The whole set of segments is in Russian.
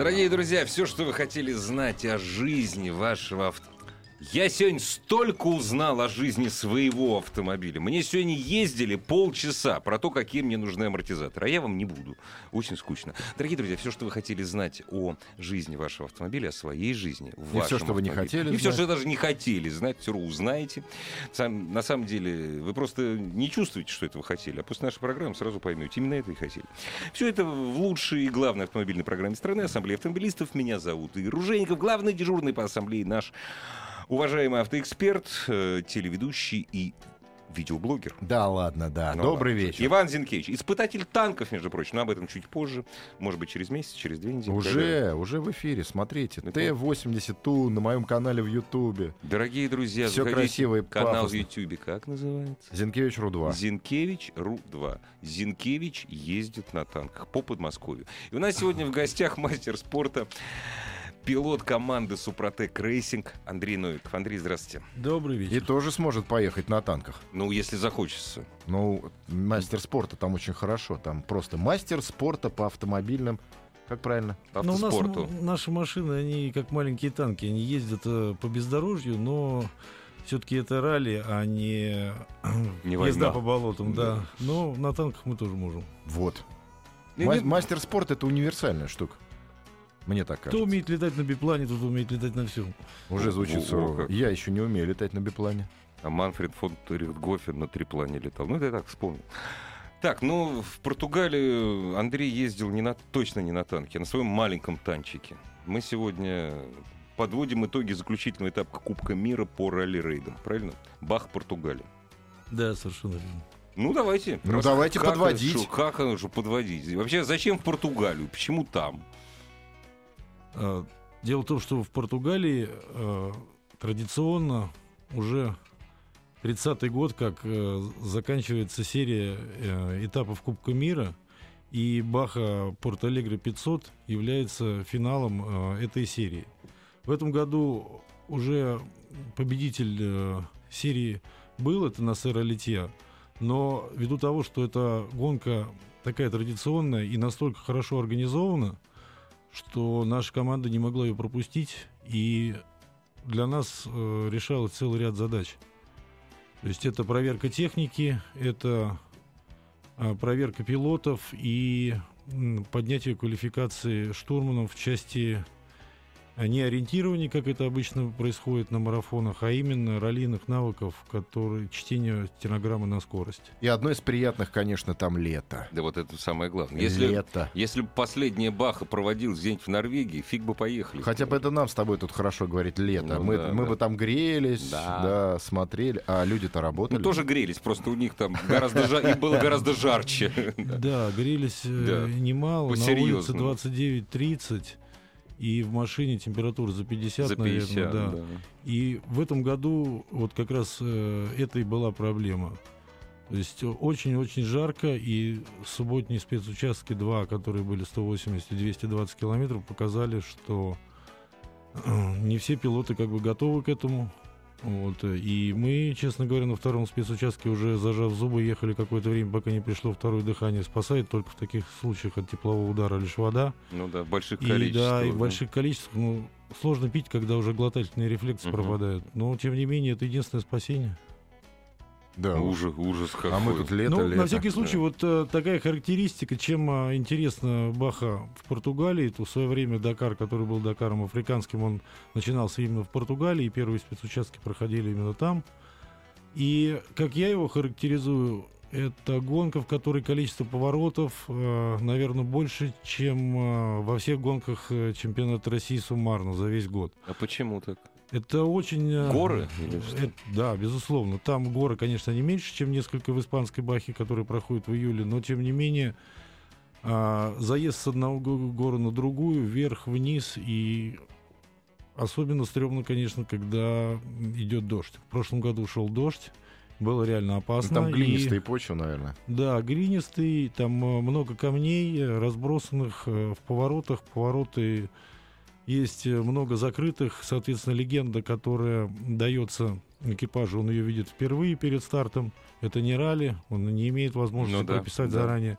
Дорогие друзья, все, что вы хотели знать о жизни вашего авто... Я сегодня столько узнал о жизни своего автомобиля. Мне сегодня ездили полчаса про то, какие мне нужны амортизаторы. А я вам не буду. Очень скучно. Дорогие друзья, все, что вы хотели знать о жизни вашего автомобиля, о своей жизни, в И вашем что вы не хотели И все, что даже не хотели знать, все равно узнаете. Сам- на самом деле, вы просто не чувствуете, что это вы хотели, а после нашей программы сразу поймете, именно это и хотели. Все это в лучшей и главной автомобильной программе страны Ассамблея автомобилистов. Меня зовут Игорь Ружейников, главный дежурный по ассамблее наш уважаемый автоэксперт, э, телеведущий и видеоблогер. Да ладно, да. Ну Добрый ладно. вечер. Иван Зинкевич, испытатель танков, между прочим, но об этом чуть позже, может быть, через месяц, через две недели. Уже, уже в эфире, смотрите. Это- Т-80 Ту на моем канале в Ютубе. Дорогие друзья, заходите красиво и в канал в пафосно. Ютубе, как называется? Зинкевич Ру-2. Зинкевич РУ-2. Зинкевич ездит на танках по Подмосковью. И у нас сегодня в гостях мастер спорта, пилот команды Супротек Рейсинг Андрей Новиков. Андрей, здравствуйте. Добрый И вечер. тоже сможет поехать на танках. Ну, если захочется. Ну, мастер спорта там очень хорошо. Там просто мастер спорта по автомобильным... Как правильно? Но Ну, у нас наши машины, они как маленькие танки, они ездят э, по бездорожью, но все-таки это ралли, а не, Не езда по болотам, Да. да. Но на танках мы тоже можем. Вот. Ну, Ма- Мастер спорта — это универсальная штука. Мне так Кто кажется. умеет летать на биплане, тот умеет летать на всем. Уже звучит сурово. Я еще не умею летать на биплане. А Манфред фон Рихтгофен на триплане летал. Ну, это я так вспомнил. Так, ну, в Португалию Андрей ездил не на, точно не на танке, а на своем маленьком танчике. Мы сегодня подводим итоги заключительного этапа Кубка мира по ралли-рейдам. Правильно? Бах, Португалия. Да, совершенно верно. Ну, давайте. Ну, Раз- давайте как подводить. шо- как оно же подводить? Вообще, зачем в Португалию? Почему там? А, Дело в том, что в Португалии э, традиционно уже 30-й год, как э, заканчивается серия э, этапов Кубка мира, и Баха Порт-Алегре 500 является финалом э, этой серии. В этом году уже победитель серии был, это Насер Алитья, но ввиду того, что эта гонка такая традиционная и настолько хорошо организована, что наша команда не могла ее пропустить, и для нас э, решалось целый ряд задач. То есть это проверка техники, это а, проверка пилотов и м, поднятие квалификации штурманов в части не ориентирования, как это обычно происходит на марафонах, а именно раллийных навыков, которые чтение стенограммы на скорость. И одно из приятных, конечно, там лето. Да вот это самое главное. Если, Лето. если бы последняя Баха проводилась где-нибудь в Норвегии, фиг бы поехали. Хотя бы это нам с тобой тут хорошо говорить лето. Ну мы да, мы да. бы там грелись, Да. да. смотрели, а люди-то работали. Ну, тоже грелись, просто у них там гораздо им было гораздо жарче. Да, грелись э, немало. На улице По-серьезному. 29-30. И в машине температура за 50, За 50, наверное, да. да. И в этом году вот как раз э, это и была проблема. То есть очень-очень жарко, и субботние спецучастки 2, которые были 180 и 220 километров, показали, что э, не все пилоты как бы готовы к этому. Вот, и мы, честно говоря, на втором спецучастке уже зажав зубы ехали какое-то время, пока не пришло второе дыхание. Спасает только в таких случаях от теплового удара лишь вода. Ну да, в больших И, количествах. да, и в да. больших количествах. Ну, сложно пить, когда уже глотательные рефлексы Мгм. пропадают. Но, тем не менее, это единственное спасение. Да, Ужас, ужас какой. А мы тут лето, ну, лето. на всякий случай, да. вот э, такая характеристика, чем а, интересна Баха в Португалии, то в свое время Дакар, который был Дакаром африканским, он начинался именно в Португалии, и первые спецучастки проходили именно там. И как я его характеризую, это гонка, в которой количество поворотов, наверное, больше, чем э, во всех гонках э, чемпионата России суммарно за весь год. А почему так? Это очень... э, Горы э, да, безусловно. Там горы, конечно, не меньше, чем несколько в испанской бахе, которые проходят в июле, но тем не менее а, заезд с одного го- горы на другую, вверх, вниз, и особенно стрёмно, конечно, когда идет дождь. В прошлом году шел дождь, было реально опасно. Там и- глинистые почвы, наверное. Да, глинистый, там э, много камней, разбросанных в поворотах. Повороты есть э, много закрытых, соответственно, легенда, которая дается экипажу, он ее видит впервые перед стартом. Это не ралли, он не имеет возможности Ну да, прописать да. заранее.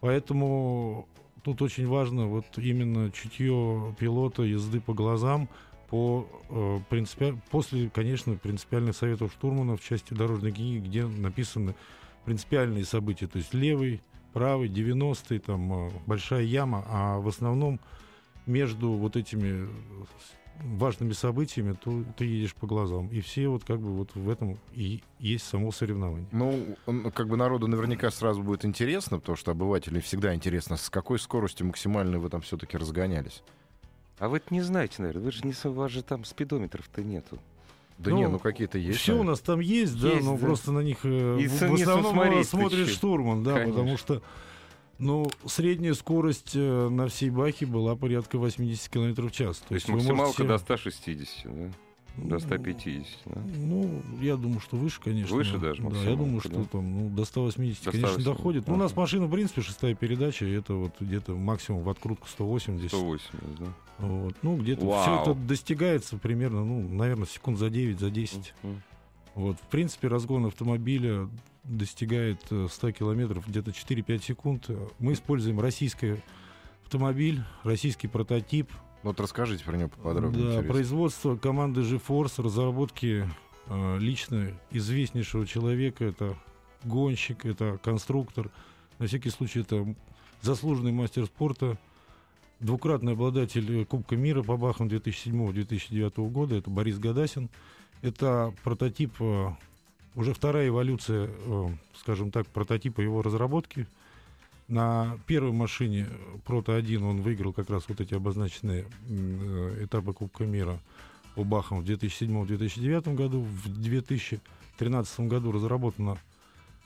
Поэтому тут очень важно вот именно чутье пилота, езды по глазам, по э, принципиа- после, конечно, принципиальных советов штурмана в части дорожной книги, где написаны принципиальные события, то есть левый, правый, 90-й, там э, большая яма, а в основном между вот этими э, важными событиями то ты едешь по глазам. И все вот как бы вот в этом и есть само соревнование. Ну, как бы народу наверняка сразу будет интересно, потому что обывателям всегда интересно, с какой скоростью максимальной вы там все-таки разгонялись. А вы это не знаете, наверное. Вы же не, с- у вас же там спидометров-то нету. Да Ну, не, ну какие-то есть. Все у наверное. нас там есть, да, Есть, но да. просто на них э, И в, с- в основном чё. штурман, да, Конечно. потому что ну, средняя скорость э, на всей бахе была порядка 80 км в час. То есть максималка можете- до 160, да? До 150, да? Ну, я думаю, что выше, конечно. Выше даже Да, я думаю, что да? там ну, до 180, До конечно, 180, доходит. Ну, у нас машина, в принципе, шестая передача, это вот где-то максимум в открутку 180. 180, да? Вот. Ну, где-то все это достигается примерно, ну, наверное, секунд за 9, за 10. Мгм. Вот, в принципе, разгон автомобиля достигает э, 100 километров где-то 4-5 секунд. Мы используем российский автомобиль, российский прототип. Ну, Вот расскажите про него поподробнее. Да, интересно. производство команды GeForce, разработки э, лично известнейшего человека. Это гонщик, это конструктор. На всякий случай, это заслуженный мастер спорта, двукратный обладатель э, Кубка мира по бахам 2007-2009 года. Это Борис Гадасин. Это прототип, э, уже вторая эволюция, э, скажем так, прототипа его разработки. На первой машине Прото-1 он выиграл как раз вот эти обозначенные э, этапы Кубка мира по Бахам в 2007-2009 году. В 2013 году разработана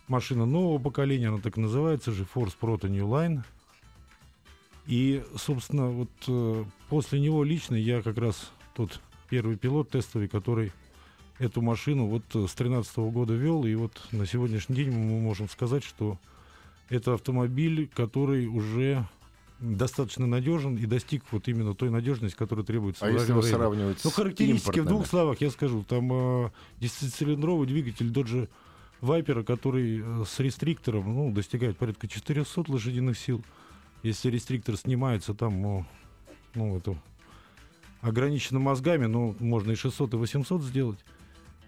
машина нового поколения, она так и называется Force Proto New Line. И, собственно, вот после него лично я как раз тот первый пилот тестовый, который эту машину вот э, с 2013 года вел, и вот на сегодняшний день мы можем сказать, что это автомобиль, который уже достаточно надежен и достиг вот именно той надежности, которая требуется. А если его сравнивать Ну, характеристики в двух словах я скажу. Там э, десятицилиндровый двигатель Dodge Viper, который э, с рестриктором ну, достигает порядка 400 лошадиных сил. Если рестриктор снимается, там, ну, ну, это ограничено мозгами, но можно и 600, и 800 сделать.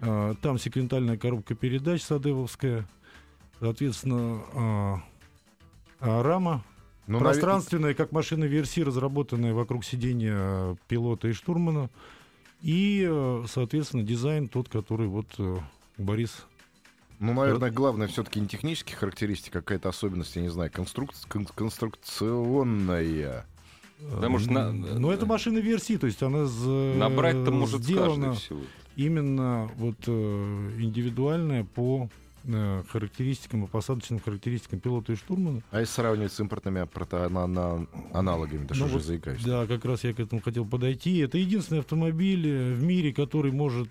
А, там секвентальная коробка передач садевовская. Соответственно, а, а, рама Ну, пространственная, как машина версии, разработанная вокруг сидения э, пилота и штурмана. И, э, соответственно, дизайн тот, который вот э, Борис Ну, наверное, главное все-таки не технические характеристики, а какая-то особенность, я не знаю, конструк... кон- конструкционная. Потому что на- Ну, это машина версии, то есть она Набрать-то может сделана каждый всего. Именно вот э, индивидуальная по э, характеристикам и посадочным характеристикам пилота и штурмана. А если сравнивать с импортными протоана- аналогами, да что Ну же вот, заикаюсь? Да, как раз я к этому хотел подойти. Это единственный автомобиль э, в мире, который может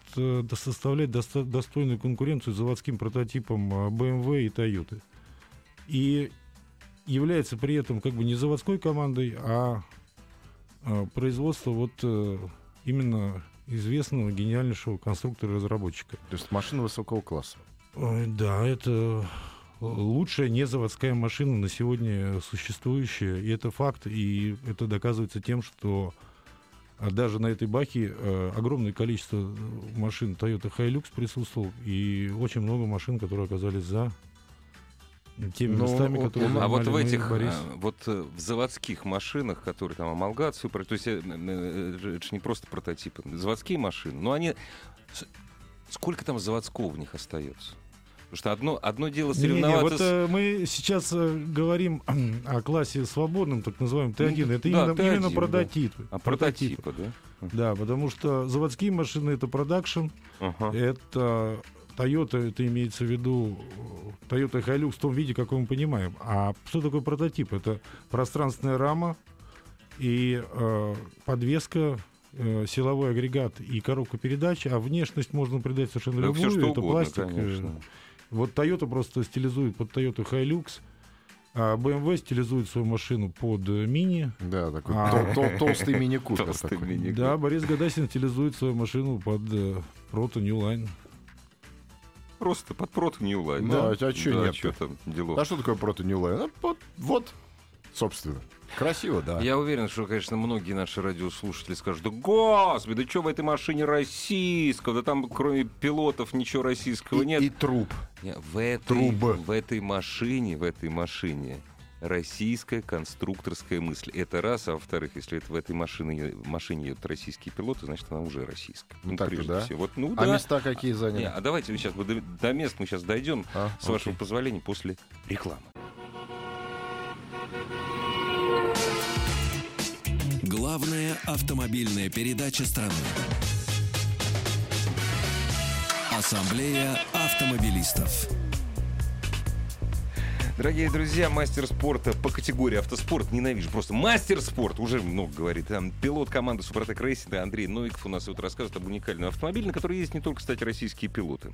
составлять доста- достойную конкуренцию заводским прототипам BMW и Toyota. И является при этом как бы не заводской командой, а производство вот именно известного гениальнейшего конструктора и разработчика. То есть машина высокого класса. Ой, Да, это лучшая незаводская машина на сегодня существующая. И это факт. И это доказывается тем, что а, даже на этой баке э, огромное количество э, машин Toyota Hilux присутствовал. И очень много машин, которые оказались за теми Ну, местами, вот которые у нас- А вот в этих, Борис. а, вот э, в заводских машинах, которые там амалгацию, то есть э, э, э, это же не просто прототипы, заводские машины, но они... Сколько там заводского в них остается? Потому что одно, одно дело соревноваться вот с... э, мы сейчас э, говорим о классе свободном, так называемом Т1. Ну, это да, именно, Т1, именно да. прототипы. А прототипа, да? Да, потому что заводские машины это продакшн, Ага. это Toyota, это имеется в виду э, Toyota Hilux в том виде, как мы понимаем. А что такое прототип? Это пространственная рама и э, подвеска, э, силовой агрегат и коробка передач, а внешность можно придать совершенно Да любую. всё, что это угодно, пластик. э, конечно. Вот Toyota просто стилизует под Toyota Hilux, а BMW стилизует свою машину под мини. Да, такой А. тол- тол- толстый мини-купер. Толстый такой. мини- Да, Борис Гадасин стилизует свою машину под Proto New Line. Просто под прото не улайн. Да, а чё да, нет-то? чё там? А что такое прото New Line? А Вот, вот, собственно. Красиво, да. Я уверен, что, конечно, многие наши радиослушатели скажут, да господи, да что в этой машине российского, да там кроме пилотов ничего российского И- нет. И труп. Не, В этой, Трубы. в этой машине, в этой машине российская конструкторская мысль. Это раз, а во-вторых, если это в этой машине, машине едут российские пилоты, значит, она уже российская. Ну, так-то прежде да. всего. Вот, ну, А да. места какие Не, заняли? а давайте сейчас мы до, до мест мы сейчас дойдем, А, с вашего окей. позволения, после рекламы. Главная автомобильная передача страны. Ассамблея автомобилистов. Дорогие друзья, мастер спорта по категории автоспорт, ненавижу, просто мастер спорта, уже много говорит. Там пилот команды Супротек Рейсинга Андрей Новиков у нас вот рассказывает об уникальном автомобиле, на который есть не только, кстати, российские пилоты.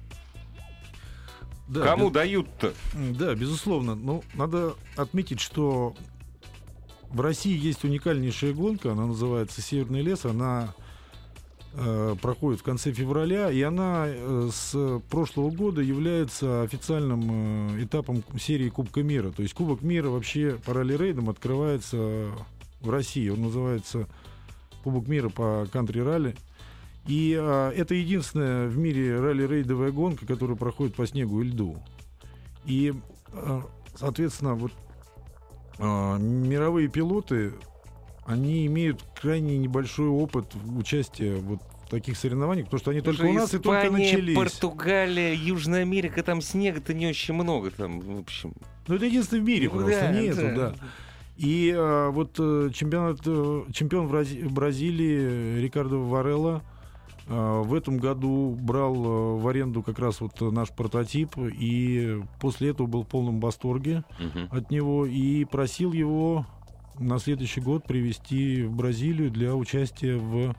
Да, Кому без- дают-то? Да, безусловно. Ну, надо отметить, что в России есть уникальнейшая гонка, она называется «Северный лес», она проходит в конце февраля, и она э, с прошлого года является официальным э, этапом серии Кубка мира. То есть Кубок мира вообще по ралли-рейдам открывается в России. Он называется Кубок мира по кантри-ралли. И а, это единственная в мире ралли-рейдовая гонка, которая проходит по снегу и льду. И, соответственно, вот а, мировые пилоты, они имеют крайне небольшой опыт участия вот в таких соревнованиях, потому что они только у нас и только начались. Португалия, Южная Америка, там снега-то не очень много. Там, в общем, Ну, это единственное в мире Ну, просто да, нету, да. да. И а, вот э, чемпионат, э, чемпион в Брази- Бразилии Рикардо Варелла а, в этом году брал в аренду как раз вот наш прототип, и после этого был в полном восторге мгм. от него и просил его на следующий год привести в Бразилию для участия в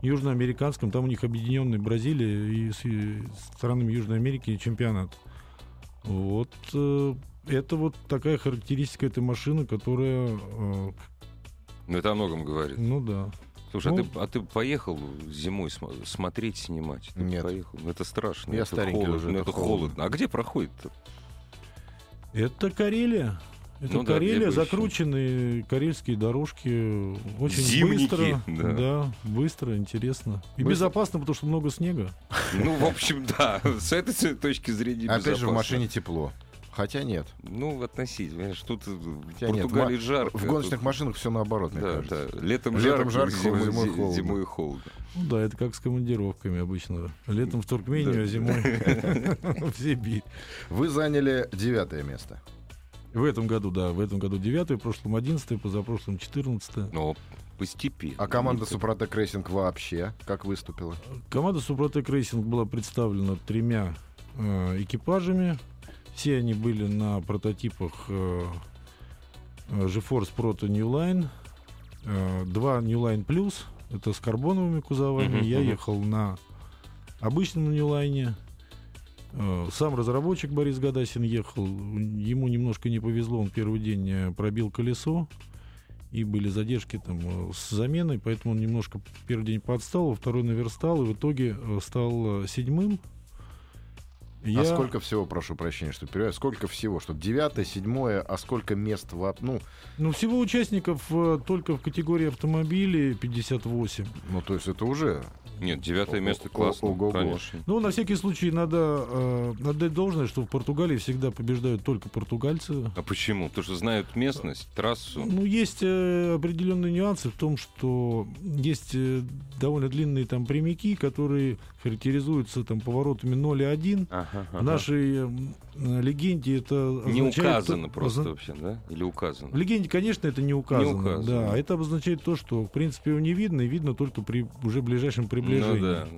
южноамериканском, там у них объединенный Бразилия и с, и с странами Южной Америки чемпионат. Вот э, это вот такая характеристика этой машины, которая, э, ну это о многом говорит. ну да. Слушай, а, Ну- ты, а ты поехал зимой см- смотреть, снимать? Ты Нет. Поехал? Ну, Это страшно. Я это старенький холодно, уже, ну, это это холодно. А где проходит-то? Это Карелия. Это Ну да, Карелия, ещё? закрученные карельские дорожки. Очень Зимники, быстро. да. быстро, интересно. И Быстро. безопасно, потому что много снега. Ну, в общем, да, с этой точки зрения Опять же, в безопасно. машине тепло. Хотя нет. Ну, относительно. Понимаешь, тут в Хотя нет. Португалии Ма- жарко. В гоночных тут- машинах все наоборот, мне Да, кажется. да. Летом, Летом жарко, жарко, зимой, зимой зи- холодно. зимой холодно. Ну да, это как с командировками обычно. Летом в Туркмению, Да. а зимой в Сибирь. Вы заняли девятое место. В этом году, да, в этом году 9 в прошлом 11 позапрошлом 14 Но постепенно. А команда. Супротек Рейсинг вообще как выступила? Команда Супротек Рейсинг была представлена тремя э, экипажами. Все они были на прототипах э, э, GeForce Proto New Line. Э, два New Line Plus, это с карбоновыми кузовами. Мгм, Я ехал на обычном New Line. Э, Сам разработчик Борис Гадасин ехал. Ему немножко не повезло, он первый день э, пробил колесо. И были задержки там э, с заменой, поэтому он немножко первый день подстал, во второй наверстал, и в итоге стал седьмым. А сколько всего, прошу прощения, что перебиваю, сколько всего? Чтобы девятое, седьмое, а сколько мест в... Ну, Ну, всего участников только в категории автомобилей 58. ну, то есть это уже... Нет, девятое место классно, ого-го. конечно. Ну, на всякий случай надо э, отдать должное, что в Португалии всегда побеждают только португальцы. А почему? Потому что знают местность, трассу. Ну, есть э, определенные нюансы в том, что есть э, довольно длинные там прямики, которые характеризуются там поворотами 0,1. Ага, В ага. нашей м, легенде это Не означает указано то- просто озна- вообще, да? Или указано? В легенде, конечно, это не указано. указано. Да, это обозначает то, что, в принципе, его не видно, и видно только при уже ближайшем приближении. Ну да, да.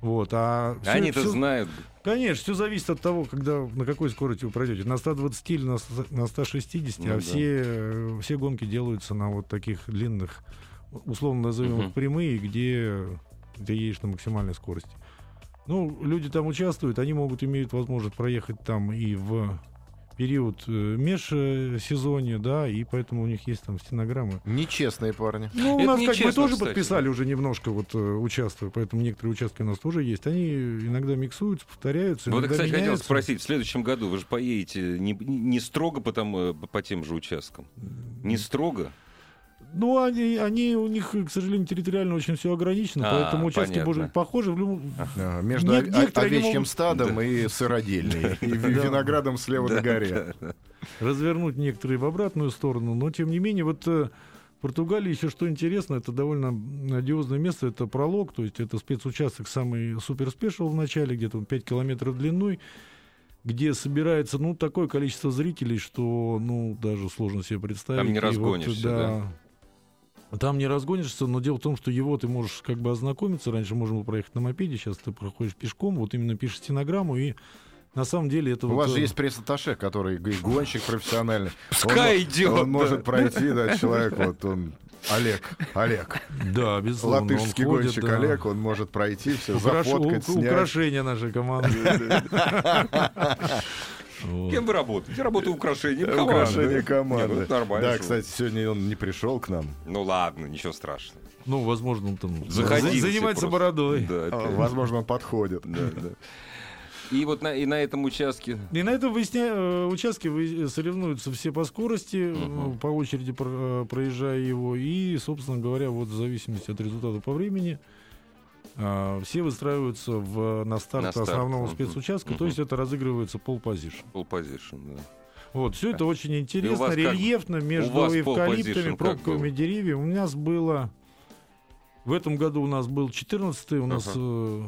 Вот, а Они-то всё- знают. Конечно, все зависит от того, когда, на какой скорости вы пройдете. На 120 или на, на 160, Ну а да. все, э, все гонки делаются на вот таких длинных, условно назовем их прямые, где ты едешь на максимальной скорости. Ну, люди там участвуют, они могут иметь возможность проехать там и в период э, межсезонья, да, и поэтому у них есть там стенограммы. Нечестные парни. Ну, у Это нас как бы нечестно, тоже кстати. подписали уже немножко, вот э, участвуя, поэтому некоторые участки у нас тоже есть. Они иногда миксуются, повторяются, Вот, кстати, хотел меняются. спросить, в следующем году вы же поедете не, не строго по, там, э, по тем же участкам? Не строго? Ну, они, они, у них, к сожалению, территориально очень все ограничено, А, поэтому участки понятно. похожи. В любом... А, Между Не- о- овечьим могут- стадом и сыродельной. И ви- Да. виноградом слева на горе. развернуть некоторые в обратную сторону, но тем не менее, вот э, в Португалии еще что интересно, это довольно одиозное место, это пролог, то есть это спецучасток самый супер спешл в начале, где-то он 5 километров длиной, где собирается, ну, такое количество зрителей, что, ну, даже сложно себе представить. Там не И вот, разгонишься, да? Там не разгонишься, но дело в том, что его ты можешь как бы ознакомиться. Раньше можно было проехать на мопеде, сейчас ты проходишь пешком, вот именно пишешь стенограмму, и на самом деле это У вот, вас же э, есть пресс-атташе, который гонщик профессиональный. Пускай Он- идет, Он да. может пройти, да, человек, вот он, Олег, Олег, Да, безусловно. он латышский ходит, гонщик да. Олег, он может пройти, все, Украш- зафоткать, у- снять. Украшение нашей команды. Вот. Кем вы работаете? Я работаю украшением команды. Украшение команды. ну, это нормально. Да, что- кстати, сегодня он не пришел к нам. Ну ладно, ничего страшного. Ну, возможно, он там Заходился за- занимается просто. бородой. Да, А, это- Возможно, он подходит. да, да. И вот на, и на этом участке И на этом выясня... э, участке вы- соревнуются все по скорости, э, по очереди про- э, проезжая его. И, собственно говоря, вот в зависимости от результата по времени, а, все выстраиваются в, на старт На старт, основного спецучастка, то есть это разыгрывается пол позишн. full position, да. Вот, все это очень интересно, вас как- рельефно, между эвкалиптами, пробковыми деревьями. У нас было... В этом году у нас был 14 у нас Ага. э,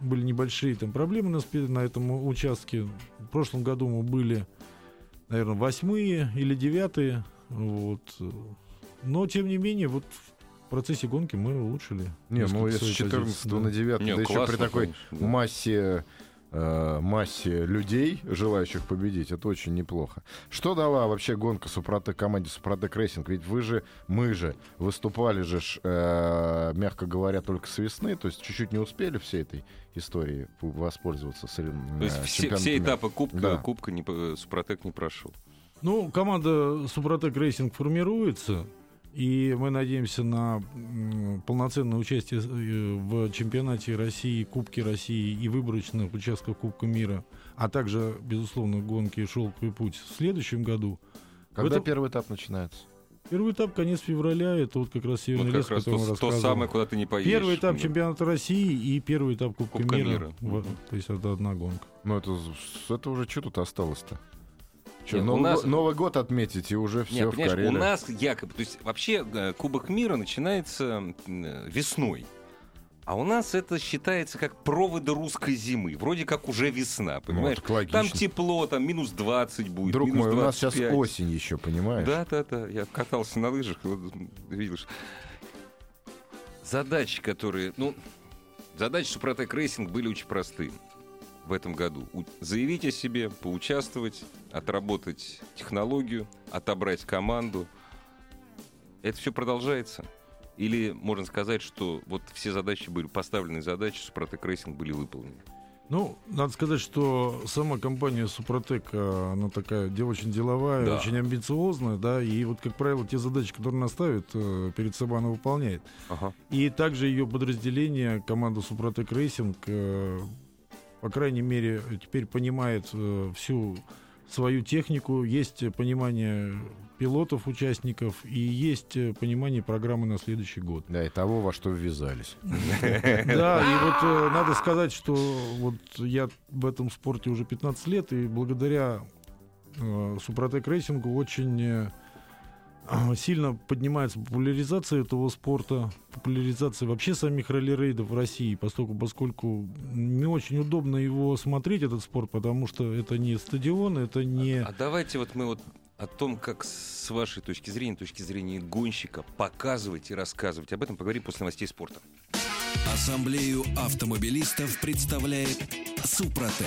были небольшие там проблемы на, на этом участке. В прошлом году мы были, наверное, восьмые или девятые. Вот. Но, тем не менее, вот процессе гонки мы улучшили. Не, ну с свои 14 позиции, да. на 9, Не, да еще при такой конечно, массе э, массе людей, желающих победить, это очень неплохо. Что дала вообще гонка Супротек команде Супротек Рейсинг? Ведь вы же, мы же выступали же, ж, э, мягко говоря, только с весны, то есть чуть-чуть не успели всей этой истории воспользоваться. с, э, То есть все, все этапы Кубка, Да. Кубка не, Супротек не прошел. Ну, команда Супротек Рейсинг формируется, и мы надеемся на полноценное участие э, в чемпионате России, Кубке России и выборочных участках Кубка мира, а также, безусловно, гонки «Шелковый путь» в следующем году. Когда этом- первый этап начинается? Первый этап конец февраля, это вот как раз Северный Вот лес, раз который то, то самое, куда ты не поедешь. Первый этап Да. чемпионата России и первый этап Кубка, Кубка мира. мира. В- Мгм. То есть это одна гонка. Ну, это, это уже что тут осталось-то? Чё, Нет, у Новый, нас- Новый год отметить, и уже все Нет, в Карелии. у нас якобы, то есть вообще э, Кубок мира начинается э, весной. А у нас это считается как проводы русской зимы. Вроде как уже весна, Ну, понимаешь? логично. Там тепло, там минус 20 будет. Друг минус мой, у нас сейчас 25. осень еще, понимаешь? Да, да, да. Я катался на лыжах, вот, что- Задачи, которые, ну, задачи Супротек Рейсинг были очень простые в этом году. Заявить о себе, поучаствовать, отработать технологию, отобрать команду. Это все продолжается. Или можно сказать, что вот все задачи были, поставленные задачи Супротек Рейсинг были выполнены. Ну, надо сказать, что сама компания Супротек, э, она такая очень деловая, Да. очень амбициозная, да, и вот, как правило, те задачи, которые она ставит, э, перед собой она выполняет. Ага. И также ее подразделение, команда Супротек Рейсинг, э, по крайней мере, теперь понимает э, всю свою технику, есть понимание пилотов, участников, и есть э, понимание программы на следующий год. Да, и того, во что ввязались. Да, и вот э, надо сказать, что вот я в этом спорте уже 15 лет, и благодаря Супротек Рейсингу очень сильно поднимается популяризация этого спорта, популяризация вообще самих ралли-рейдов в России, поскольку, поскольку не очень удобно его смотреть, этот спорт, потому что это не стадион, это не... А давайте вот мы вот о том, как с вашей точки зрения, точки зрения гонщика, показывать и рассказывать. Об этом поговорим после новостей спорта. Ассамблею автомобилистов представляет Супротек.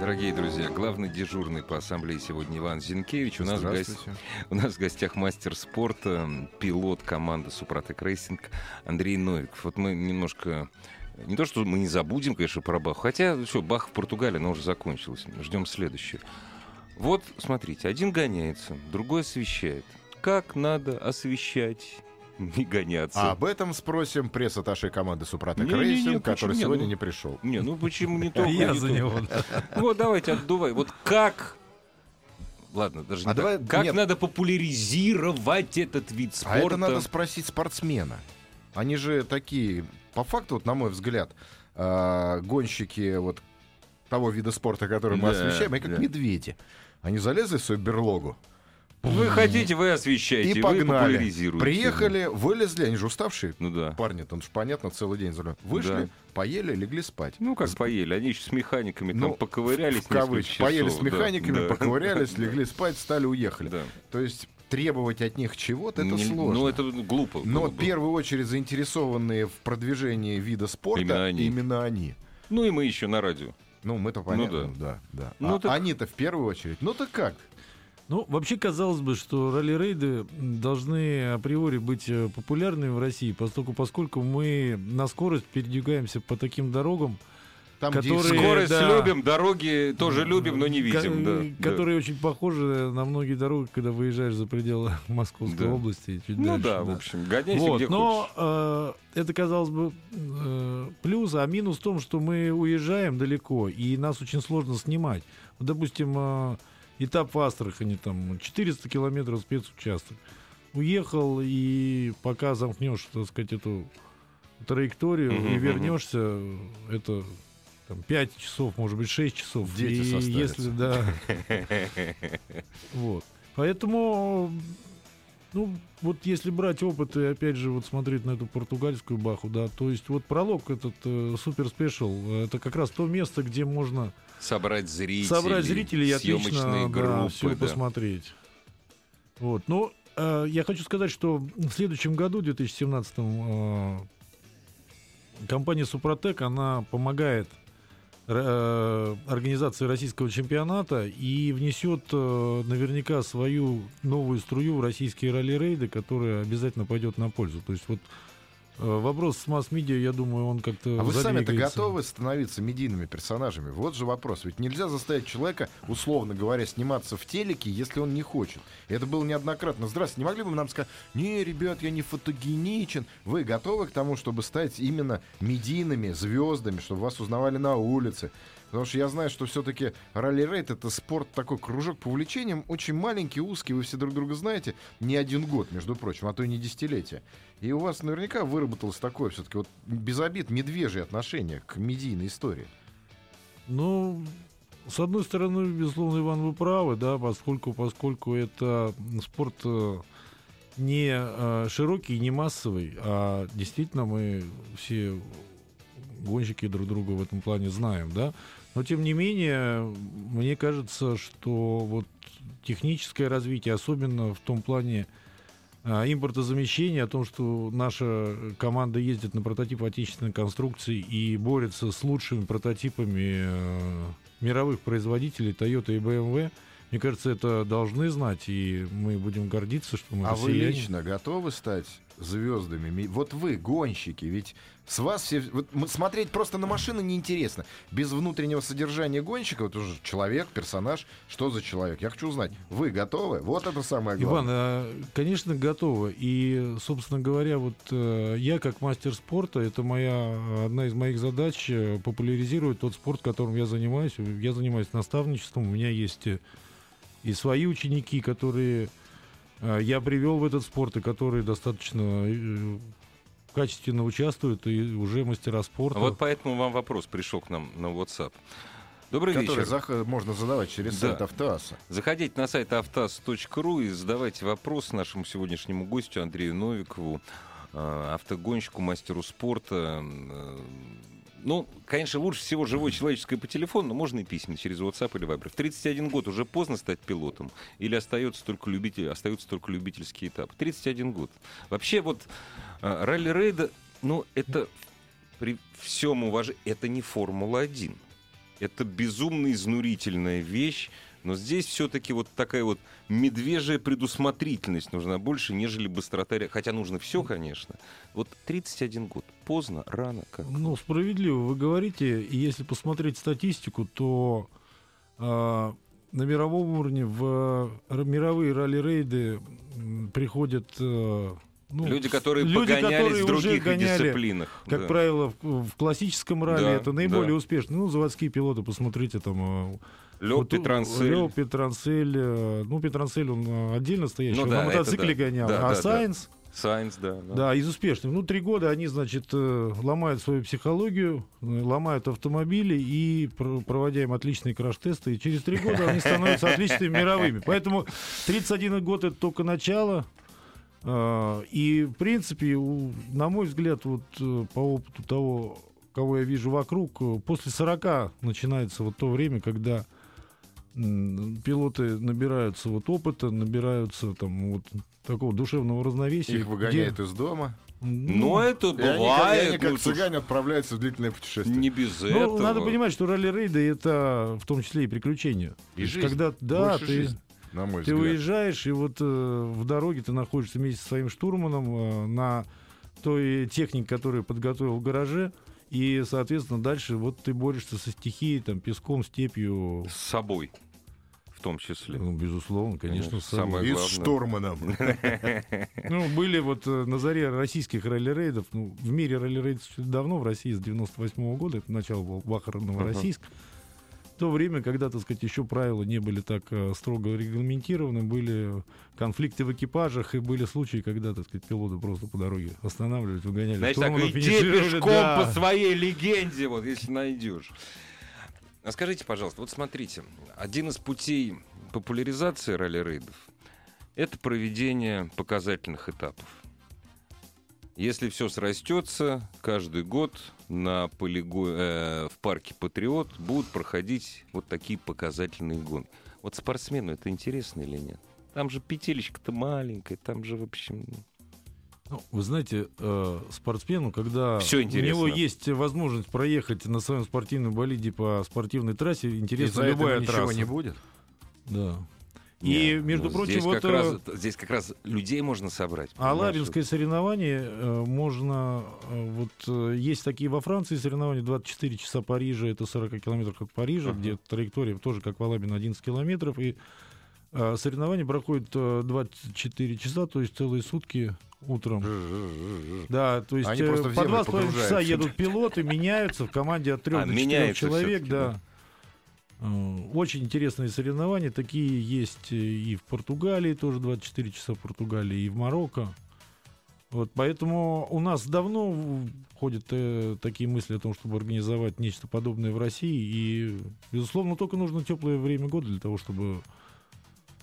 Дорогие друзья, главный дежурный по ассамблее сегодня Иван Зинкевич. У нас, в гос- у нас в гостях мастер спорта, пилот команды Супротек Рейсинг Андрей Новиков. Вот мы немножко... Не то, что мы не забудем, конечно, про Баху. Хотя, что, Баха в Португалии, она уже закончилась. Ждем следующее. Вот, смотрите, один гоняется, другой освещает. Как надо освещать? Не гоняться. А об этом спросим пресс-атташе команды Супротек Не-не-не, Рейсинг, который Не, сегодня ну- не пришел. Не, ну почему не только? Я не за него. Вот давайте отдувай. Вот как... Ладно, даже не А так. давай- Как нет. надо популяризировать этот вид спорта? А это надо спросить спортсмена. Они же такие, по факту, вот, на мой взгляд, а, гонщики вот того вида спорта, который мы Да, освещаем, они как да. медведи. Они залезли в свою берлогу Вы хотите, вы освещаете, и погнали. популяризируете. Приехали, вылезли, они же уставшие. Ну да. Парни, там же понятно, целый день за рулем. Вышли, Да. поели, легли спать. Ну, как поели. Они еще с механиками Ну, там поковырялись. в несколько Поели с механиками, да, да. поковырялись, легли спать, встали, уехали. Да. То есть требовать от них чего-то, это Не- сложно. Ну, это глупо. Но в первую очередь заинтересованные в продвижении вида спорта Именно они. именно они. Ну, и мы еще на радио. Ну, мы-то понятно, да, да. Ну, А так- они-то в первую очередь. Ну так как? Ну, вообще казалось бы, что ралли-рейды должны априори быть э, популярными в России, поскольку, поскольку мы на скорость передвигаемся по таким дорогам, Там, Которые- где Скорость да. любим, дороги тоже любим, но не видим. ко- да, да. которые очень похожи на многие дороги, когда выезжаешь за пределы Московской Да. области. чуть Ну дальше, да, в общем, гоняйся Вот, где но хочешь. э, это казалось бы э, плюс, а минус в том, что мы уезжаем далеко, и нас очень сложно снимать. Вот, допустим, э, этап в Астрахани, там 400 километров спецучасток. Уехал, и пока замкнешь, так сказать, эту траекторию Мгм, и вернешься, это там, 5 часов, может быть, 6 часов. Дети и если, да, вот. Поэтому, ну, вот если брать опыт и опять же вот смотреть на эту португальскую баху, да, то есть вот пролог этот супер спешл, это как раз то место, где можно Собрать зрителей. собрать зрителей и отлично да, все да. посмотреть. Вот, но э, я хочу сказать, что в следующем году, 2017 э, компания Супротек, она помогает э, организации российского чемпионата и внесет э, наверняка свою новую струю в российские ралли-рейды, которая обязательно пойдет на пользу. То есть вот э, вопрос с масс-медиа, я думаю, он как-то А вы сами-то готовы становиться медийными персонажами? Вот же вопрос. Ведь нельзя заставить человека, условно говоря, сниматься в телеке, если он не хочет. Это было неоднократно. Здравствуйте, не могли бы вы нам сказать, не, ребят, я не фотогеничен. Вы готовы к тому, чтобы стать именно медийными звездами, чтобы вас узнавали на улице? Потому что я знаю, что все-таки ралли-рейд это спорт такой кружок по увлечениям, очень маленький, узкий, вы все друг друга знаете, не один год, между прочим, а то и не десятилетие. И у вас наверняка выработалось такое все-таки вот без обид медвежье отношение к медийной истории. Ну, с одной стороны, безусловно, Иван, вы правы, да, поскольку, поскольку это спорт э, не э, широкий, не массовый, а действительно мы все гонщики друг друга в этом плане знаем, да. Но тем не менее, мне кажется, что вот техническое развитие, особенно в том плане а, импортозамещения, о том, что наша команда ездит на прототип отечественной конструкции и борется с лучшими прототипами э, мировых производителей Toyota и BMW. Мне кажется, это должны знать, и мы будем гордиться, что мы а вы лично готовы стать звездами? Ми- Вот вы, гонщики, ведь с вас все... вот смотреть просто на машины неинтересно. Без внутреннего содержания гонщика, вот уже человек, персонаж, что за человек? Я хочу узнать, вы готовы? Вот это самое Иван, главное. а, конечно, готово. И, собственно говоря, вот э, я как мастер спорта, это моя одна из моих задач э, популяризировать тот спорт, которым я занимаюсь. Я занимаюсь наставничеством. У меня есть э, и свои ученики, которые я привел в этот спорт и которые достаточно э, качественно участвуют и уже мастера спорта. Вот поэтому вам вопрос пришел к нам на WhatsApp. Добрый который вечер. зах- можно задавать через Да. сайт Автоаса. Заходите на сайт автаз.ру и задавайте вопрос нашему сегодняшнему гостю Андрею Новикову, э, автогонщику, мастеру спорта. Ну, конечно, лучше всего живое человеческое по телефону, но можно и письма через WhatsApp или Viber. В 31 год уже поздно стать пилотом или остается только, любитель, остаются только любительские этапы? 31 год. Вообще вот э, ралли-рейда, ну, это при всем уважении, это не Формула-1. Это безумно изнурительная вещь, но здесь все-таки вот такая вот медвежья предусмотрительность нужна больше, нежели быстрота. Хотя нужно все, конечно. Вот 31 год. Поздно, рано, как. Ну, справедливо вы говорите. И если посмотреть статистику, то а, на мировом уровне в мировые ралли-рейды приходят э, ну, люди, которые люди, погонялись которые в других гоняли, дисциплинах. Как Да. правило, в, в классическом ралли Да, это наиболее да. успешно. Ну, заводские пилоты, посмотрите, там... Лёв вот Петранцель. Лёв Петранцель. э, Ну, Петранцель, он э, отдельно стоящий, Ну он да, на мотоцикле да. гонял. Да, а да, да. Сайенс, Сайнс, да. да. да, из успешных. Ну, три года они, значит, э, ломают свою психологию, ломают автомобили и пр- проводя им отличные краш-тесты. И через три года они становятся отличными мировыми. Поэтому 31 год это только начало. И, в принципе, на мой взгляд, вот по опыту того, кого я вижу вокруг, после 40 начинается вот то время, когда пилоты набираются вот опыта, набираются там вот такого душевного равновесия. Их где- выгоняют из дома. Но это И они, как- и бывает. они, как ну, цыгане, отправляются в длительное путешествие. Не без Ну, этого. надо понимать, что ралли-рейды это в том числе и приключения. И жизнь. Когда, да, Больше ты, жизнь, на мой ты взгляд. уезжаешь, и вот э, в дороге ты находишься вместе со своим штурманом э, на той технике, которую подготовил в гараже, и, соответственно, дальше вот ты борешься со стихией, там, песком, степью. С собой. В том числе. Ну, безусловно, конечно, с собой. самое И с главное. штурманом. Ну, были вот э, на заре российских ралли-рейдов, ну, в мире ралли-рейдов давно, в России с 98 года, это начало был Бахар Новороссийск. В то время, когда, так сказать, еще правила не были так э, строго регламентированы, были конфликты в экипажах, и были случаи, когда, так сказать, пилоты просто по дороге останавливались, выгоняли Знаешь, так иди пешком да. по своей легенде, вот если найдешь. А скажите, пожалуйста, вот смотрите, один из путей популяризации ралли-рейдов — это проведение показательных этапов. Если все срастется, каждый год на полиго... э, в парке Патриот будут проходить вот такие показательные гонки. Вот спортсмену это интересно или нет? Там же петелечка-то маленькая, там же, в общем... Ну, вы знаете, э, спортсмену, когда Всё у интересно. него есть возможность проехать на своем спортивном болиде по спортивной трассе, интересна Из-за этого любая ничего трасса. не будет. Да. И, Не, между ну, прочим, здесь вот как, э, раз, здесь как раз людей можно собрать. А понимаешь? Лабинское соревнование э, можно... э, вот э, есть такие во Франции соревнования, 24 часа Парижа, это 40 километров от Парижа, Ага. где траектория тоже, как в Алабино, 11 километров. И э, соревнования проходят э, 24 часа, то есть целые сутки утром. Да, то есть Они э, просто по два с половиной часа едут пилоты, меняются в команде от трех А, до четырех человек, всё-таки, да. Э, Очень интересные соревнования. Такие есть э, и в Португалии, тоже 24 часа в Португалии, и в Марокко. Вот, поэтому у нас давно ходят э, такие мысли о том, чтобы организовать нечто подобное в России. И, безусловно, только нужно теплое время года для того, чтобы э,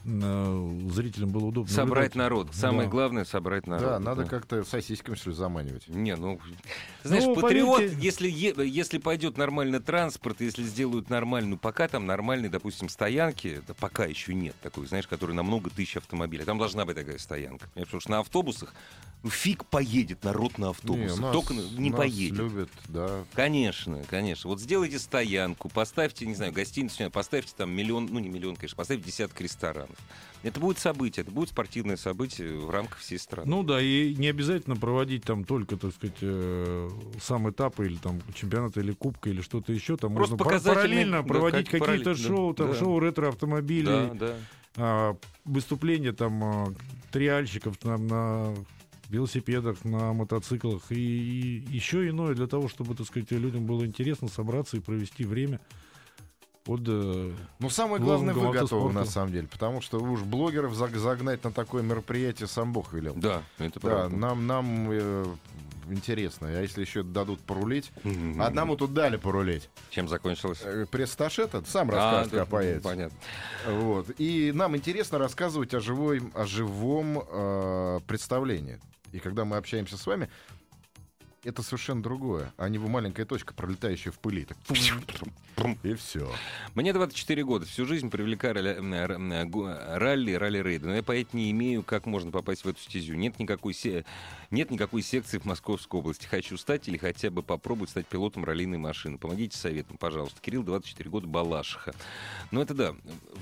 зрителям было удобно. Собрать наблюдать. народ. Самое Да. главное собрать народ. Да, надо как-то сосисками, что ли, заманивать. Не, ну, знаешь, Ну, патриот, поверьте- если, е- если пойдет нормальный транспорт, если сделают нормальную, пока там нормальные, допустим, стоянки, да пока еще нет такой, знаешь, который на много тысяч автомобилей. Там должна быть такая стоянка. Потому что на автобусах, ну, фиг поедет народ на Не, автобусах. у нас- Только не нас поедет. любят, да. Конечно, конечно. Вот сделайте стоянку, поставьте, не знаю, гостиницу, не поставьте там миллион, ну не миллион, конечно, поставьте десяток ресторанов. Это будет событие, это будет спортивное событие в рамках всей страны. Ну да, и не обязательно проводить там только, так сказать, э, сам этап или там чемпионата или кубка или что-то еще. Там Просто можно параллельно да, проводить как- какие-то параллельно, шоу, там да. шоу ретро-автомобилей, да, да. а, выступления там а, триальщиков там, на велосипедах, на мотоциклах и, и еще иное для того, чтобы, так сказать, людям было интересно собраться и провести время под э, Ну, самое главное, вы готовы, на самом деле. Потому что уж блогеров заг- загнать на такое мероприятие сам Бог велел. Да, это Да, правда. нам, нам э, интересно. А если еще дадут порулить? Мгм. Одному тут дали порулить. Чем закончилось? Э, Пресс-стаж этот сам А, расскажет, да, как поедет. Понятно. Вот. И нам интересно рассказывать о, живой, о живом э, представлении. И когда мы общаемся с вами, это совершенно другое, а не вы маленькая точка, пролетающая в пыли. Так, и все. Мне 24 года. Всю жизнь привлекали ралли, ралли-рейды. Но я понять не имею, как можно попасть в эту стезю. Нет никакой, се- нет никакой секции в Московской области. Хочу стать или хотя бы попробовать стать пилотом раллийной машины. Помогите советом, пожалуйста. Кирилл, 24 года, Балашиха. Ну, это да.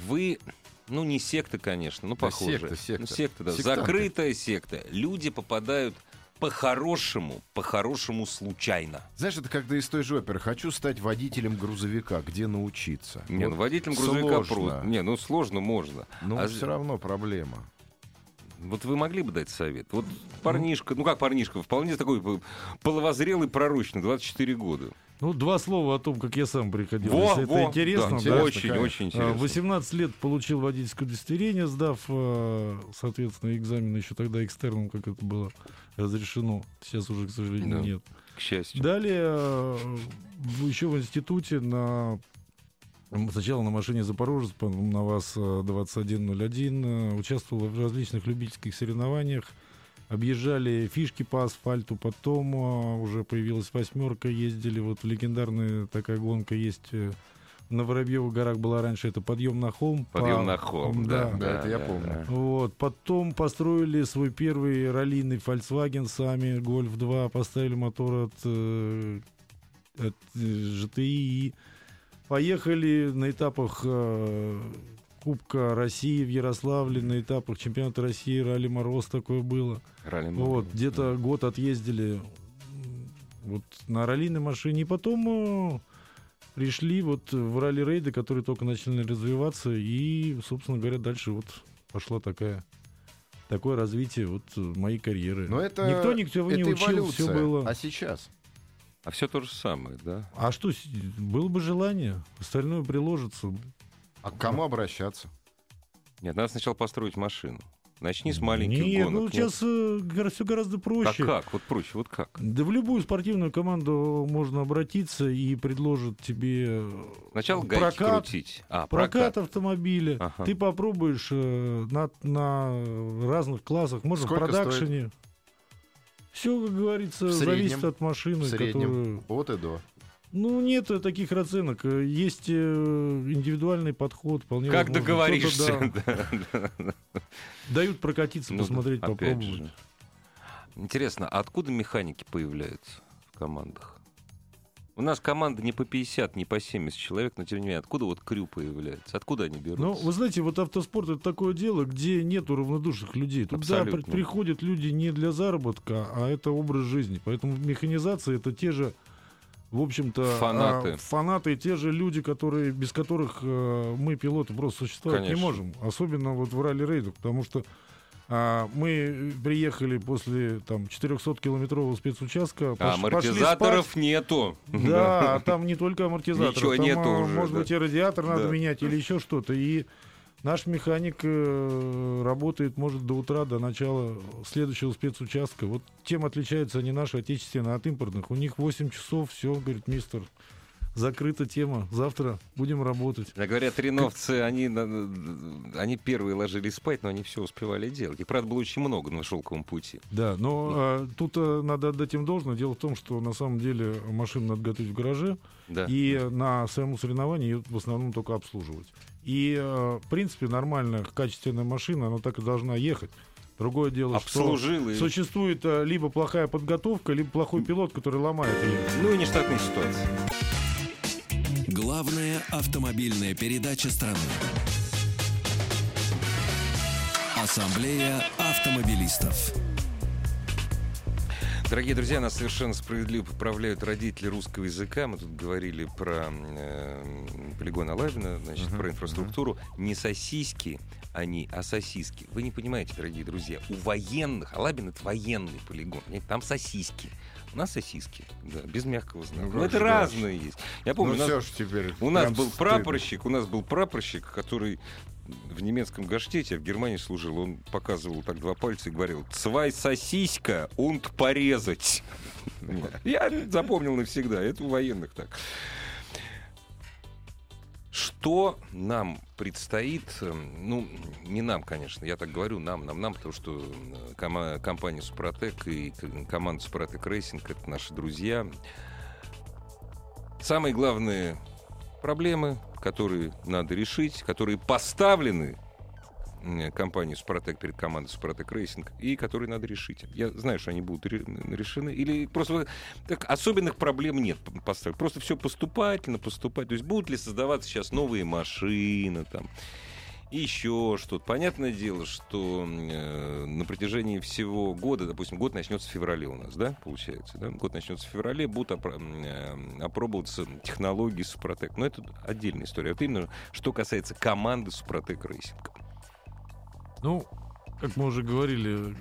Вы... Ну, не секта, конечно, ну, Да, похоже. секта, секта. Ну, секта, да. Сектанты. Закрытая секта. Люди попадают по-хорошему, по-хорошему случайно. Знаешь, это как из той же оперы. Хочу стать водителем грузовика. Где научиться? Не, Вот ну водителем грузовика сложно. просто. Не, ну сложно можно. Но А все равно проблема. Вот вы могли бы дать совет? Вот парнишка, ну как парнишка, вполне такой половозрелый, пророчный, 24 года. Ну, два слова о том, как я сам приходил. Во, если во, это интересно, да, да. интересно, очень, конечно. очень А, интересно. 18 лет получил водительское удостоверение, сдав, э, соответственно, экзамен еще тогда экстерном, как это было разрешено. Сейчас уже, к сожалению, Да. нет. К счастью. Далее э, еще в институте на сначала на машине Запорожец, потом на ВАЗ э, 2101 э, участвовал в различных любительских соревнованиях. Объезжали фишки по асфальту, потом э, уже появилась восьмерка, ездили, вот легендарная такая гонка есть на Воробьевых горах была раньше, это подъем на холм. Подъем По- на холм, да. да. Да, это я помню. Вот. Потом построили свой первый раллийный Volkswagen сами, Golf 2, поставили мотор от, от GTI и поехали на этапах э, Кубка России в Ярославле, на этапах чемпионата России Ралли Мороз такое было. Ралли Вот, Мороз. где-то год отъездили вот на раллийной машине, и потом э, пришли вот в ралли-рейды, которые только начали развиваться, и, собственно говоря, дальше вот пошла такая такое развитие вот моей карьеры. Но это, Никто никого не это учил, эволюция. все было. А сейчас? А все то же самое, да? А что, было бы желание, остальное приложится. А к кому обращаться? Нет, надо сначала построить машину. Начни с маленьких Нет, гонок. ну Нет. сейчас все гораздо А проще. как? Вот проще, вот как? Да в любую спортивную команду можно обратиться и предложат тебе Сначала гайки прокат, крутить. А, прокат автомобиля. Ага. Ты попробуешь э, на, на разных классах, можно Сколько в продакшене. Все, как говорится, В зависит среднем? от машины, В среднем? которую- От и до. Ну, нет таких расценок. Э, Есть э, индивидуальный подход. Вполне Как возможно. договоришься? Да. да, дают прокатиться, Ну посмотреть, опять попробовать. же. Интересно, а откуда механики появляются в командах? У нас команда не по 50, не по 70 человек, но тем не менее, откуда вот крю появляется? Откуда они берутся? Ну, вы знаете, вот автоспорт это такое дело, где нету равнодушных людей. Тут да, Абсолютно. при- приходят люди не для заработка, а это образ жизни. Поэтому механизация это те же, в общем-то, Фанаты. а, фанаты, те же люди, которые без которых э, мы пилоты просто существовать Конечно. не можем. Особенно вот в ралли-рейдах, потому что а, мы приехали после там 400-километрового спецучастка. а пош- амортизаторов спать. нету. Да, а там не только амортизатор, Ничего там, нету а, уже, может да. быть, и радиатор надо Да. менять или еще что-то. И наш механик э, работает, может, до утра, до начала следующего спецучастка. Вот чем отличаются они наши отечественные от импортных. У них 8 часов, все, говорит мистер, закрыта тема. Завтра будем работать. Да, говорят, реновцы, они, они первые ложились спать, но они все успевали делать. И, правда, было очень много на шелковом пути. Да, но а, тут а, надо отдать им должное. Дело в том, что на самом деле машину надо готовить в гараже. Да. и на своем соревновании ее в основном только обслуживать. И, э, в принципе, нормальная, качественная машина, она так и должна ехать. Другое дело, Обслужил и... что существует э, либо плохая подготовка, либо плохой пилот, который ломает ее. Ну и нештатная ситуация. Автомобильная передача страны. Ассамблея автомобилистов. Дорогие друзья, нас совершенно справедливо поправляют родители русского языка. Мы тут говорили про э, полигон Алабина, значит, Мгм, про инфраструктуру. Не сосиски они, а сосиски. Вы не понимаете, дорогие друзья, у военных, Алабин это военный полигон, понимаете, там сосиски. У нас сосиски, да, без мягкого знака. Ну, Ну, это же разные есть. Я помню, ну у нас теперь. у нас был стыдно. прапорщик, у нас был прапорщик, который в немецком гаштете, а в Германии служил, он показывал так два пальца и говорил «Цвай сосиска, унт порезать». Я запомнил навсегда, это у военных так. Что нам предстоит, эм, ну, не нам, конечно, я так говорю, нам, нам, нам, потому что э, кома- компания Супротек и команда Супротек Рейсинг — это наши друзья. Самые главные проблемы, которые надо решить, которые поставлены м, компанией Супротек перед командой Супротек Рейсинг, и которые надо решить. Я знаю, что они будут ре- решены. Или просто так, особенных проблем нет п- поставить. Просто все поступательно, поступать. То есть будут ли создаваться сейчас новые машины там, еще что-то. Понятное дело, что э, на протяжении всего года, допустим, год начнется в феврале у нас, да, получается, да? Год начнется в феврале, будут опро- э, опробоваться технологии Супротек. Но это отдельная история. Вот именно, что касается команды Супротек Рейсинг. Ну, как мы уже говорили,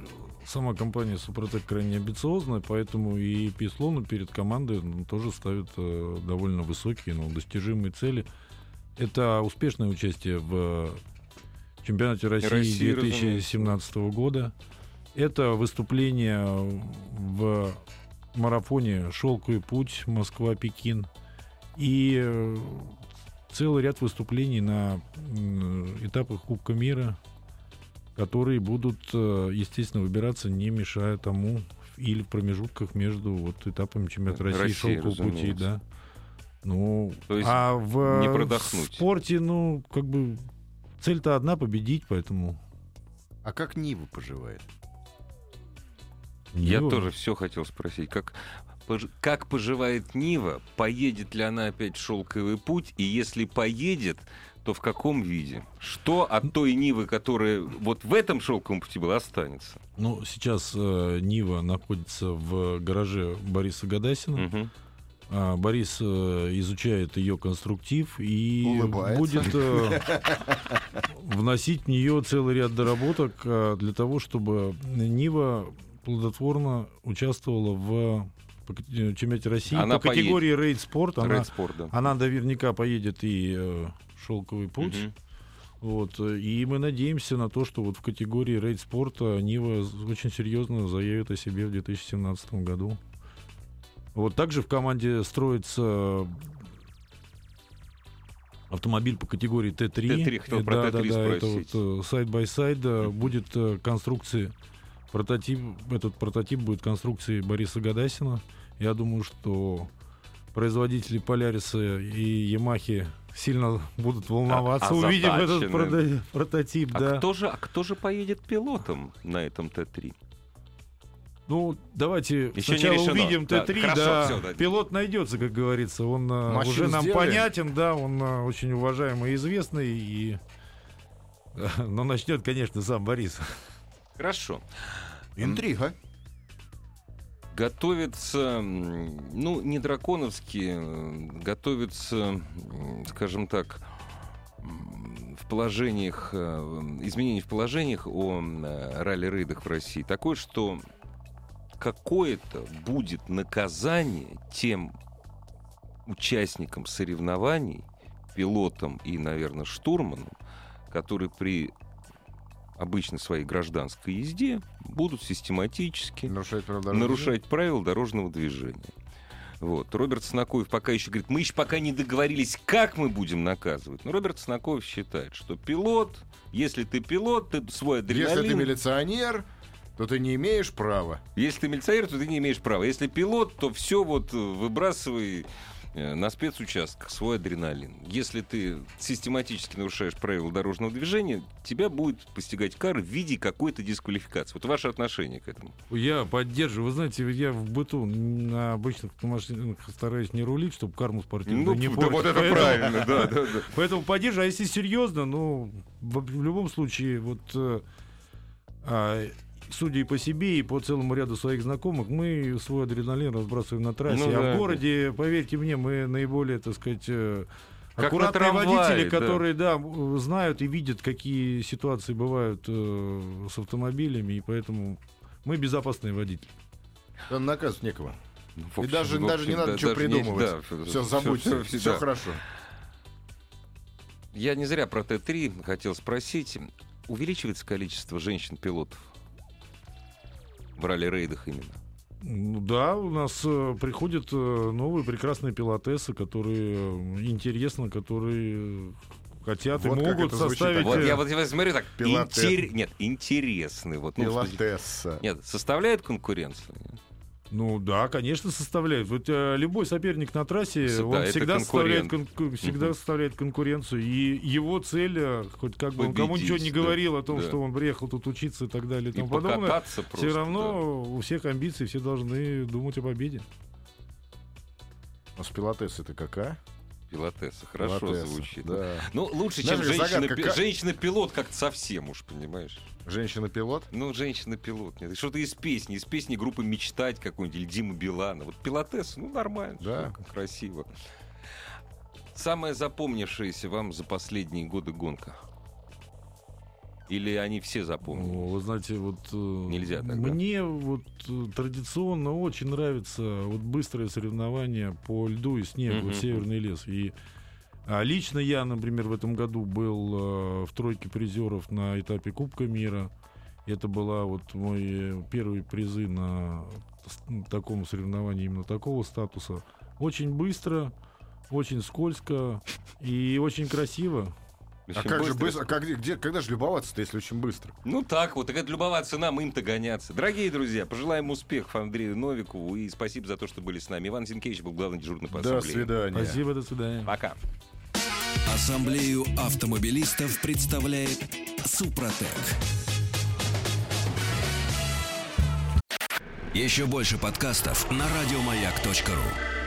сама компания Супротек крайне амбициозная, поэтому и пислону перед командой ну, тоже ставят э, довольно высокие, но достижимые цели. Это успешное участие в чемпионате России, России, 2017 года. Это выступление в марафоне «Шелковый путь» Москва-Пекин. И э, целый ряд выступлений на этапах Кубка мира, которые будут, э, естественно, выбираться, не мешая тому или в промежутках между вот этапами чемпионата России, России, шелкового пути, да. Ну, То есть а в, не в продохнуть. спорте, ну, как бы цель-то одна победить, поэтому. А как Нива поживает? Я Нива- тоже все хотел спросить. Как, как поживает Нива? Поедет ли она опять в шелковый путь? И если поедет, то в каком виде? Что от той Нивы, которая вот в этом шелковом пути была, останется? Ну, сейчас э, Нива находится в гараже Бориса Гадасина. Мгм. А, Борис э, изучает ее конструктив и Улыбается. будет э, вносить в нее целый ряд доработок э, для того, чтобы Нива плодотворно участвовала в чемпионате России Она по категории рейд спорт. Она, спорт, да. она наверняка поедет и э, шелковый путь. Мгм. Вот, э, и мы надеемся на то, что вот в категории рейд спорта Нива очень серьезно заявит о себе в 2017 году. Вот также в команде строится автомобиль по категории Т3. Т3, хотел Э, про да, Т3 да, да, это вот side-by-side будет э, конструкции прототип, этот прототип будет конструкции Бориса Гадасина. Я думаю, что производители Поляриса и Ямахи сильно будут волноваться, А- увидев этот прото- прототип, А, да. кто же, а кто же поедет пилотом на этом Т-3? Ну, давайте Ещё не сначала увидим Да, Т3, хорошо, да. всё, да. Пилот найдется, как говорится. Он э, Машину уже нам сделаем. понятен, да, он э, очень уважаемый и известный, и... Но начнет, конечно, сам Борис. Хорошо. Интрига. Готовится, м, ну, не драконовски, э, готовится, м, скажем так, в положениях, э, изменений в положениях о э, ралли-рейдах в России такое, что какое-то будет наказание тем участникам соревнований, пилотам и, наверное, штурманам, которые при обычной своей гражданской езде будут систематически Нарушать правила дорожного нарушать правила дорожного движения. Вот. Роберт Снакоев пока еще говорит, мы еще пока не договорились, как мы будем наказывать. Но Роберт Снакоев считает, что пилот, если ты пилот, ты свой адреналин... Если ты милиционер, то ты не имеешь права. Если ты милиционер, то ты не имеешь права. Если пилот, то все вот э, выбрасывай на спецучастках свой адреналин. Если ты систематически нарушаешь правила дорожного движения, тебя будет постигать кара в виде какой-то дисквалификации. Вот ваше отношение к этому. Я поддерживаю. Вы знаете, я в быту на обычных машинах стараюсь не рулить, чтобы карму спортивную не да портить. вот это Поэтому- правильно, да, да, да. Поэтому поддерживаю. А если серьезно, ну, в, в любом случае, вот э, а, судя и по себе, и по целому ряду своих знакомых, мы свой адреналин разбрасываем на трассе. Ну а да. в городе, поверьте мне, мы наиболее, так сказать, э, Как аккуратные на трамвае, водители, да. которые, да, знают и видят, какие ситуации бывают э, с автомобилями, и поэтому мы безопасные водители. Там наказывать некого. Ну, в И общем, даже, в даже не общем, надо да, ничего не- придумывать. да, все, забудьте. всё- Все, да. хорошо. Я не зря про Т-3 хотел спросить. Увеличивается количество женщин-пилотов в ралли-рейдах именно? Ну да, у нас э, приходят э, новые прекрасные пилотессы, которые э, интересно, которые хотят Вот и как могут составить... Вот я вот я смотрю так. Пилотес. интер- Нет, интересный. Вот, ну, Пилотесса. Нет, составляет конкуренцию. Ну да, конечно, составляет. Вот э, любой соперник на трассе, С- он да, это всегда, составляет, кон- всегда Мгм. составляет конкуренцию. И его цель, э, хоть как бы он кому Победить, ничего не да, говорил о том, да. что он приехал тут учиться и так далее и И тому подобное, просто. все равно у всех амбиций, все должны думать о победе. А с пилотессой ты какая? Пилотесса. Хорошо Пилотесса, звучит. Да. Ну, лучше, Знаешь, чем как женщина, женщина-пилот как-то совсем уж, понимаешь? Женщина-пилот? Ну, женщина-пилот. Нет, Что-то из песни, из песни группы «Мечтать» какой-нибудь, или Дима Билана. Вот пилотесса, ну, нормально. Да. всё Красиво. Самая запомнившаяся вам за последние годы гонка? Или они все запомнили? Ну, Вы знаете, вот э, Нельзя так, да? мне вот э, традиционно очень нравится вот быстрое соревнование по льду и снегу, Мгм. вот северный лес. И а, лично я, например, в этом году был э, в тройке призеров на этапе Кубка мира. Это была вот мои первые призы на с- таком соревновании именно такого статуса. Очень быстро, очень скользко и очень красиво. А как же быстро? а как, где, когда же любоваться-то, если очень быстро? Ну так вот, так это любоваться нам, им-то гоняться. Дорогие друзья, пожелаем успехов Андрею Новикову и спасибо за то, что были с нами. Иван Зинкевич был главный дежурный по До ассамблее. свидания. Спасибо, до свидания. Пока. Ассамблею автомобилистов представляет Супротек. Еще больше подкастов на радиомаяк.ру.